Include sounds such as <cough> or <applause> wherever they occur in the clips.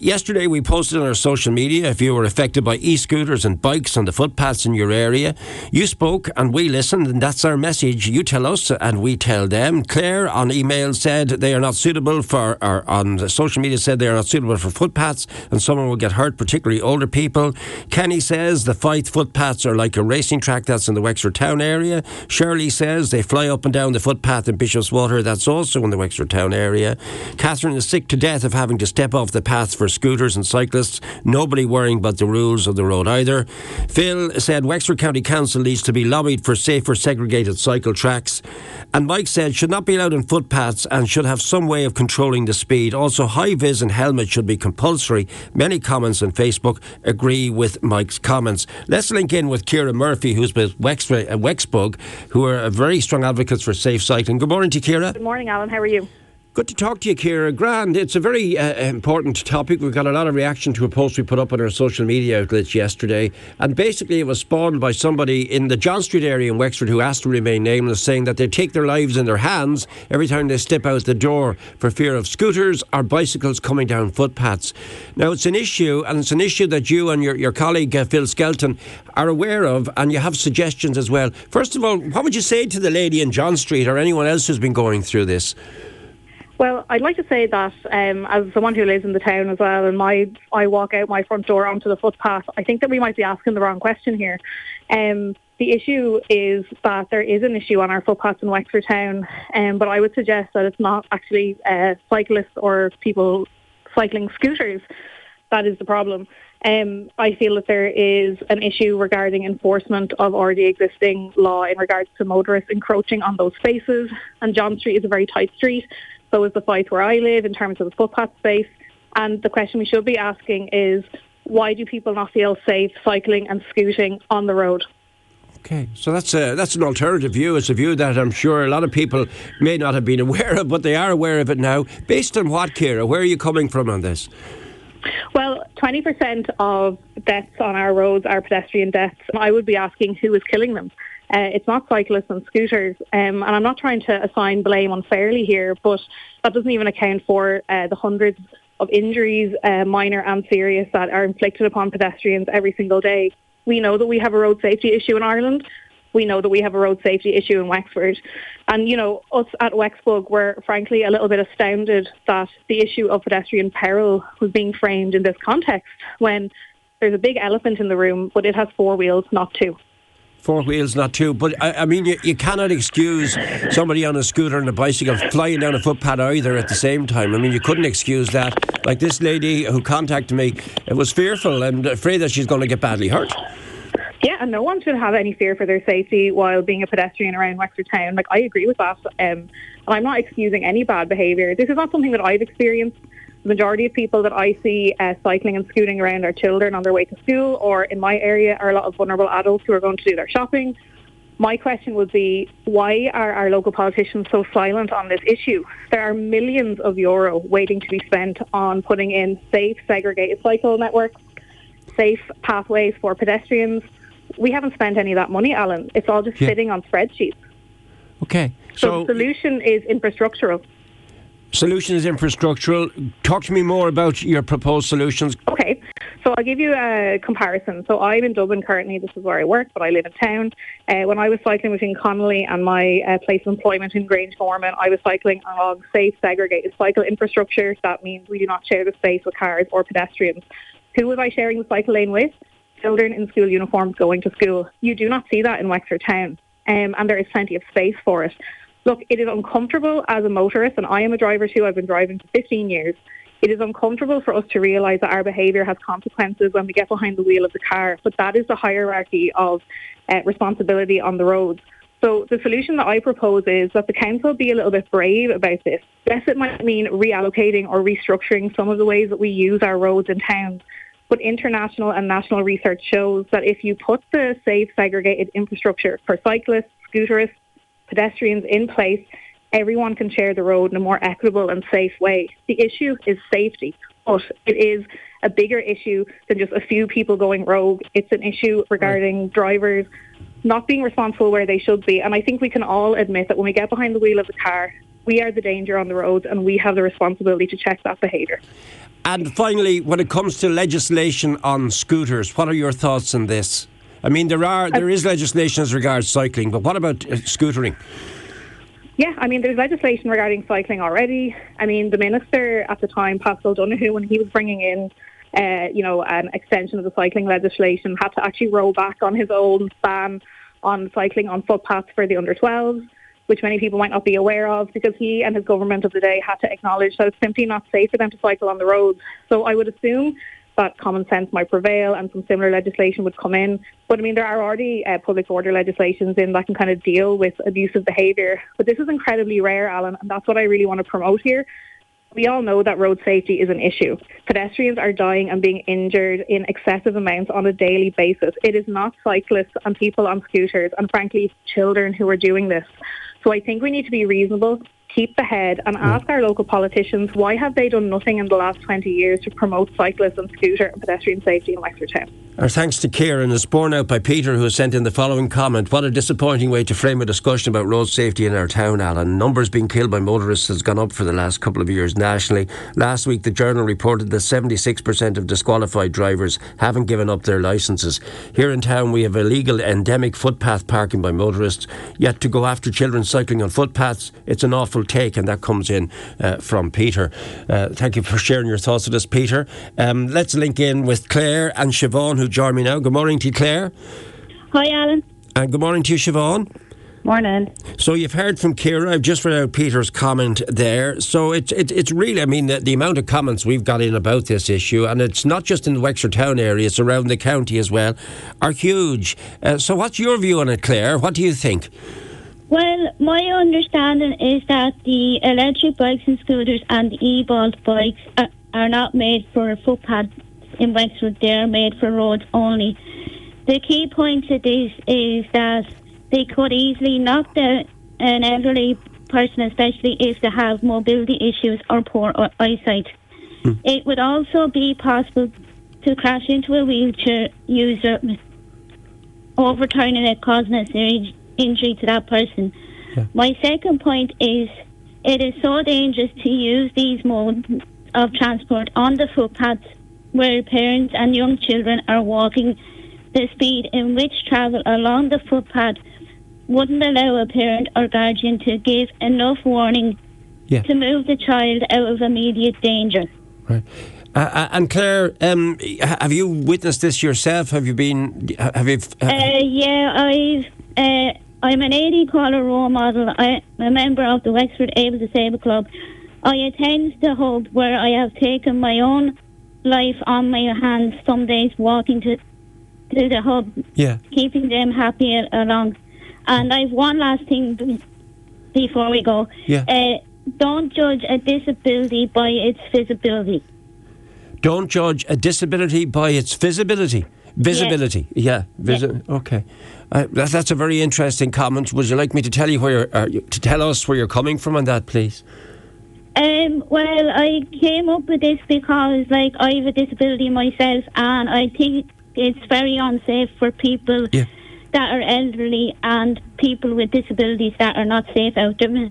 Yesterday, we posted on our social media if you were affected by e scooters and bikes on the footpaths in your area. You spoke and we listened, and that's our message. You tell us and we tell them. Claire on email said they are not suitable for, or on social media said they are not suitable for footpaths and someone will get hurt, particularly older people. Kenny says the Faythe footpaths are like a racing track that's in the Wexford town area. Shirley says they fly up and down the footpath in Bishop's Water, that's also in the Wexford town area. Catherine is sick to death of having to step off the path for scooters and cyclists. Nobody worrying about the rules of the road either. Phil said Wexford County Council needs to be lobbied for safer segregated cycle tracks. And Mike said should not be allowed on footpaths and should have some way of controlling the speed. Also, high vis and helmet should be compulsory. Many comments on Facebook agree with Mike's comments. Let's link in with Ciara Murphy, who's with Wexford, uh, Wexbug, who are very strong advocates for safe cycling. Good morning to Ciara. Good morning, Alan. How are you? Good to talk to you, Ciara. Grand. It's a very uh, important topic. We've got a lot of reaction to a post we put up on our social media outlets yesterday. And basically, it was spawned by somebody in the John Street area in Wexford who asked to remain nameless, saying that they take their lives in their hands every time they step out the door for fear of scooters or bicycles coming down footpaths. Now, it's an issue, and it's an issue that you and your, your colleague uh, Phil Skelton are aware of, and you have suggestions as well. First of all, what would you say to the lady in John Street or anyone else who's been going through this? Well, I'd like to say that um, as someone who lives in the town as well, and my I walk out my front door onto the footpath, I think that we might be asking the wrong question here. Um, the issue is that there is an issue on our footpaths in Wexford town, um, but I would suggest that it's not actually uh, cyclists or people cycling scooters that is the problem. Um, I feel that there is an issue regarding enforcement of already existing law in regards to motorists encroaching on those spaces. And John Street is a very tight street, so is the Faythe where I live in terms of the footpath space. And the question we should be asking is, why do people not feel safe cycling and scooting on the road? Okay, so that's a, that's an alternative view. It's a view that I'm sure a lot of people may not have been <laughs> aware of, but they are aware of it now. Based on what, Ciara? Where are you coming from on this? Well, 20% of deaths on our roads are pedestrian deaths. I would be asking who is killing them. Uh, it's not cyclists and scooters, um, and I'm not trying to assign blame unfairly here, but that doesn't even account for uh, the hundreds of injuries, uh, minor and serious, that are inflicted upon pedestrians every single day. We know that we have a road safety issue in Ireland. We know that we have a road safety issue in Wexford. And, you know, us at Wexbug were frankly a little bit astounded that the issue of pedestrian peril was being framed in this context when there's a big elephant in the room, but it has four wheels, not two. Four wheels, not two. But I, I mean, you, you cannot excuse somebody on a scooter and a bicycle flying down a footpath either at the same time. I mean, you couldn't excuse that. Like this lady who contacted me, it was fearful and afraid that she's going to get badly hurt. Yeah, and no one should have any fear for their safety while being a pedestrian around Wexford Town. Like, I agree with that. Um, and I'm not excusing any bad behaviour. This is not something that I've experienced. The majority of people that I see uh, cycling and scooting around are children on their way to school, or in my area are a lot of vulnerable adults who are going to do their shopping. My question would be, why are our local politicians so silent on this issue? There are millions of euro waiting to be spent on putting in safe, segregated cycle networks, safe pathways for pedestrians. We haven't spent any of that money, Alan. It's all just Yeah. sitting on spreadsheets. Okay. So, So, the solution is infrastructural. Solution is infrastructural. Talk to me more about your proposed solutions. Okay, so I'll give you a comparison. So I'm in Dublin currently. This is where I work, but I live in town. Uh, when I was cycling between Connolly and my uh, place of employment in Grangegorman, I was cycling along safe, segregated cycle infrastructure. That means we do not share the space with cars or pedestrians. Who was I sharing the cycle lane with? Children in school uniforms going to school. You do not see that in Wexford town, um, and there is plenty of space for it. Look, it is uncomfortable as a motorist, and I am a driver too. I've been driving for 15 years. It is uncomfortable for us to realise that our behaviour has consequences when we get behind the wheel of the car, but that is the hierarchy of uh, responsibility on the roads. So the solution that I propose is that the council be a little bit brave about this. Yes, it might mean reallocating or restructuring some of the ways that we use our roads and towns. But international and national research shows that if you put the safe segregated infrastructure for cyclists, scooterists, pedestrians in place, everyone can share the road in a more equitable and safe way. The issue is safety, but it is a bigger issue than just a few people going rogue. It's an issue regarding drivers not being responsible where they should be. And I think we can all admit that when we get behind the wheel of the car, We are the danger on the roads, and we have the responsibility to check that behaviour. And finally, when it comes to legislation on scooters, what are your thoughts on this? I mean, there are there is legislation as regards cycling, but what about uh, scootering? Yeah, I mean, there's legislation regarding cycling already. I mean, the minister at the time, Paschal Donohoe, when he was bringing in, uh, you know, an extension of the cycling legislation, had to actually roll back on his own ban on cycling on footpaths for the under 12s, which many people might not be aware of, because he and his government of the day had to acknowledge that it's simply not safe for them to cycle on the roads. So I would assume that common sense might prevail and some similar legislation would come in. But I mean, there are already uh, public order legislations in that can kind of deal with abusive behaviour. But this is incredibly rare, Alan, and that's what I really want to promote here. We all know that road safety is an issue. Pedestrians are dying and being injured in excessive amounts on a daily basis. It is not cyclists and people on scooters and frankly children who are doing this. So I think we need to be reasonable keep the head and ask our local politicians why have they done nothing in the last 20 years to promote cyclists and scooter and pedestrian safety in Wexford Town. Our thanks to Kieran is borne out by Peter, who has sent in the following comment. What a disappointing way to frame a discussion about road safety in our town, Alan. Numbers being killed by motorists has gone up for the last couple of years nationally. Last week, the Journal reported that 76% of disqualified drivers haven't given up their licences. Here in town, we have illegal endemic footpath parking by motorists. Yet to go after children cycling on footpaths, it's an awful take, and that comes in uh, from Peter. Uh, thank you for sharing your thoughts with us, Peter. Um, let's link in with Claire and Siobhan, who join me now. Good morning to you, Claire. Hi, Alan. And good morning to you, Siobhan. Morning. So you've heard from Ciara. I've just read out Peter's comment there. So it's it, it's really, I mean, the, the, amount of comments we've got in about this issue, and it's not just in the Wexford town area; it's around the county as well, are huge. Uh, so what's your view on it, Claire? What do you think? Well, my understanding is that the electric bikes and scooters and the e-bolt bikes are, are not made for footpaths in Wexford. They're made for roads only. The key point to this is that they could easily knock the, an elderly person, especially if they have mobility issues or poor eyesight. Hmm. It would also be possible to crash into a wheelchair user, overturning it, causing a serious injury to that person. Yeah. My second point is it is so dangerous to use these modes of transport on the footpaths where parents and young children are walking. The speed in which travel along the footpath wouldn't allow a parent or guardian to give enough warning yeah. to move the child out of immediate danger. Right. Uh, uh and Claire, um, have you witnessed this yourself? Have you been? Have you? Uh, uh, yeah, I've. I'm an AD caller role model. I'm a member of the Wexford Able Disabled Club. I attend the hub where I have taken my own life on my hands some days walking to to the hub, yeah. keeping them happy along. And I've one last thing before we go. Yeah. Uh, don't judge a disability by its visibility. Don't judge a disability by its visibility. Visibility, yeah. Visi- yeah. Okay, uh, that, that's a very interesting comment. Would you like me to tell you where uh, to tell us where you're coming from on that, please? Um, well, I came up with this because, like, I have a disability myself, and I think it's very unsafe for people yeah. that are elderly and people with disabilities that are not safe out there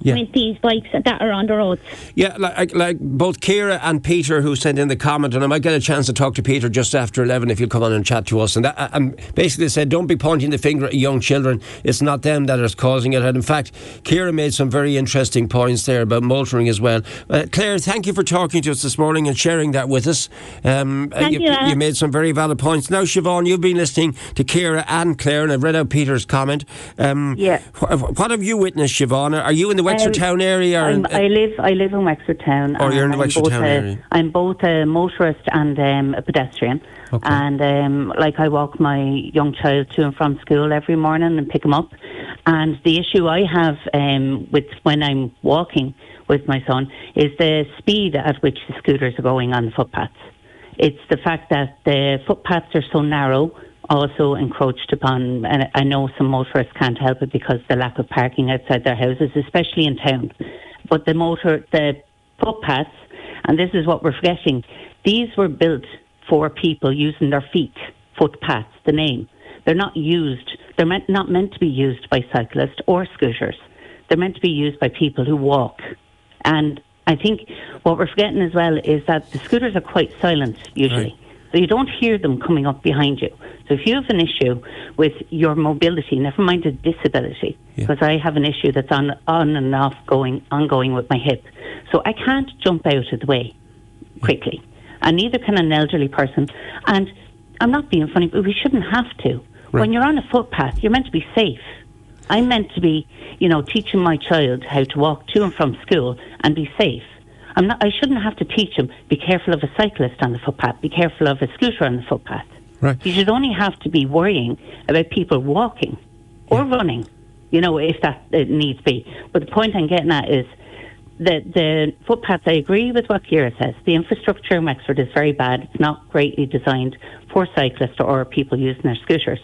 yeah. with these bikes that are on the roads. Yeah, like, like both Ciara and Peter who sent in the comment, and I might get a chance to talk to Peter just after 11 if you'll come on and chat to us. And, that, and basically said, don't be pointing the finger at young children. It's not them that is causing it. And in fact, Ciara made some very interesting points there about motoring as well. Uh, Claire, thank you for talking to us this morning and sharing that with us. Um, thank you, you, you made some very valid points. Now, Siobhan, you've been listening to Ciara and Claire, and I've read out Peter's comment. Um, yeah. Wh- what have you witnessed, Siobhan? Are you in the Wexford um, Town area? Or in, I live I live in Wexford Town. Or you're in the Wexford Town a, area. I'm both a motorist and um, a pedestrian. Okay. And um, like I walk my young child to and from school every morning and pick him up. And the issue I have um, with when I'm walking with my son is the speed at which the scooters are going on the footpaths. It's the fact that the footpaths are so narrow also encroached upon, and I know some motorists can't help it because the lack of parking outside their houses, especially in town. But the motor, the footpaths, and this is what we're forgetting, these were built for people using their feet, footpaths, the name. They're not used, they're meant, not meant to be used by cyclists or scooters. They're meant to be used by people who walk. And I think what we're forgetting as well is that the scooters are quite silent usually. Right. So you don't hear them coming up behind you. So if you have an issue with your mobility, never mind a disability, Yeah. because I have an issue that's on on and off going ongoing with my hip. So I can't jump out of the way quickly. And neither can an elderly person. And I'm not being funny, but we shouldn't have to. When you're on a footpath, you're meant to be safe. I'm meant to be, you know, teaching my child how to walk to and from school and be safe. I'm not, I shouldn't have to teach him, be careful of a cyclist on the footpath, be careful of a scooter on the footpath. Right. You should only have to be worrying about people walking or running, you know, if that it needs be. But the point I'm getting at is that the footpaths, I agree with what Ciara says. The infrastructure in Wexford is very bad. It's not greatly designed for cyclists or people using their scooters.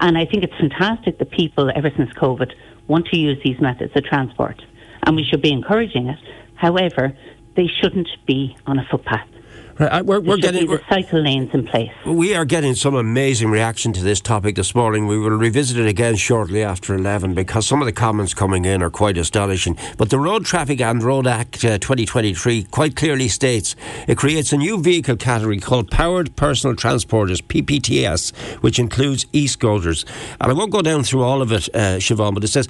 And I think it's fantastic that people, ever since COVID, want to use these methods of transport. And we should be encouraging it. However, they shouldn't be on a footpath. Right, we're, we're getting be the cycle lanes in place. we are getting some amazing reaction to this topic this morning. We will revisit it again shortly after eleven because some of the comments coming in are quite astonishing. But the Road Traffic and Road Act uh, 2023 quite clearly states it creates a new vehicle category called Powered Personal Transporters (PPTS), which includes e-scooters. And I won't go down through all of it, uh, Siobhan, but it says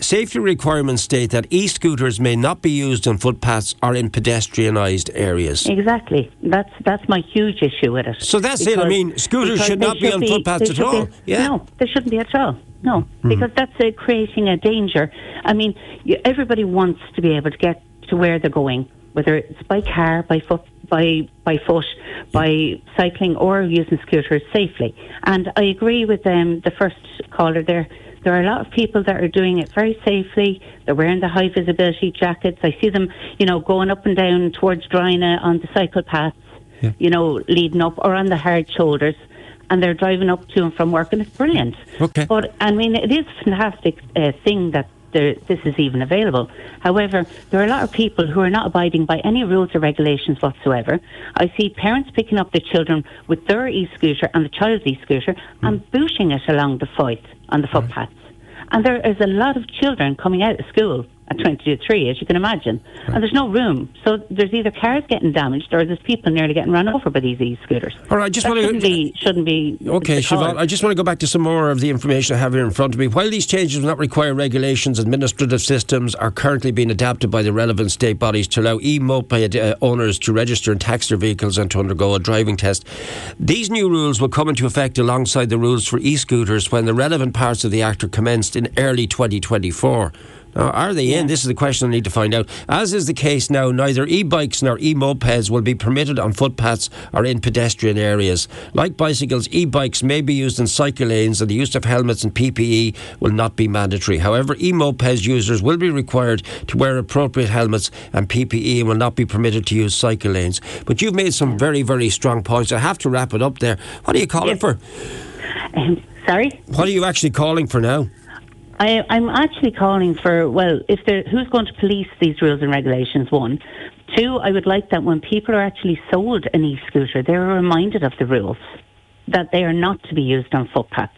safety requirements state that e-scooters may not be used on footpaths or in pedestrianised areas. Exactly. That's that's my huge issue with it. So that's it. I mean, scooters should not be on footpaths at all. be- Yeah. Hmm. No, they shouldn't be at all. No, because that's uh, creating a danger. I mean, you, everybody wants to be able to get to where they're going, whether it's by car, by foot, by by foot, by cycling, or using scooters safely. And I agree with um, the first caller there. There are a lot of people that are doing it very safely. They're wearing the high visibility jackets. I see them, you know, going up and down towards Drinagh on the cycle paths, you know, leading up or on the hard shoulders. And they're driving up to and from work, and it's brilliant. Okay. But I mean, it is a fantastic uh, thing that there, this is even available. However, there are a lot of people who are not abiding by any rules or regulations whatsoever. I see parents picking up their children with their e-scooter and the child's e-scooter and hmm. booting it along the foot on the footpaths. And there is a lot of children coming out of school at 20 to 3, as you can imagine. And there's no room. So there's either cars getting damaged or there's people nearly getting run over by these e-scooters. All right, I just That want to- shouldn't be, shouldn't be Okay. Siobhan, I just want to go back to some more of the information I have here in front of me. While these changes will not require regulations, administrative systems are currently being adapted by the relevant state bodies to allow e-moped uh, owners to register and tax their vehicles and to undergo a driving test. These new rules will come into effect alongside the rules for e-scooters when the relevant parts of the Act are commenced in early 2024. Now, are they in? This is the question I need to find out. As is the case now, neither e bikes nor e mopeds will be permitted on footpaths or in pedestrian areas. Like bicycles, e bikes may be used in cycle lanes, and the use of helmets and PPE will not be mandatory. However, e mopeds users will be required to wear appropriate helmets and PPE and will not be permitted to use cycle lanes. But you've made some very, very strong points. I have to wrap it up there. What are you calling Yes. for? Um, sorry? What are you actually calling for now? I, I'm actually calling for, well, if there, who's going to police these rules and regulations, one. Two, I would like that when people are actually sold an e-scooter, they're reminded of the rules, that they are not to be used on footpaths.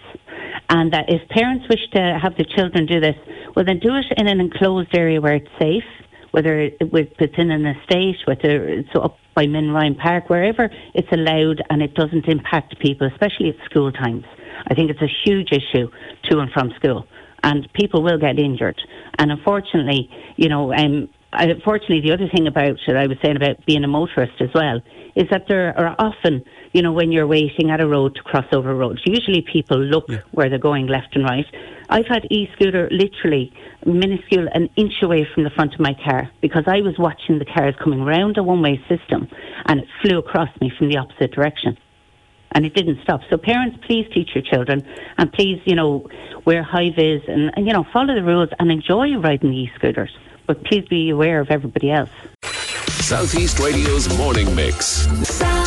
And that if parents wish to have their children do this, well, then do it in an enclosed area where it's safe, whether it- if it's in an estate, whether it's up by Min Ryan Park, wherever it's allowed and it doesn't impact people, especially at school times. I think it's a huge issue to and from school, and people will get injured. And unfortunately, you know, um, unfortunately, the other thing about it, I was saying about being a motorist as well, is that there are often, you know, when you're waiting at a road to cross over roads, usually people look where they're going left and right. I've had e-scooter literally minuscule an inch away from the front of my car because I was watching the cars coming round a one-way system and it flew across me from the opposite direction and it didn't stop. So parents, please teach your children and please, you know, wear high vis and, and you know, follow the rules and enjoy riding the e-scooters. But please be aware of everybody else. Southeast Radio's morning mix. South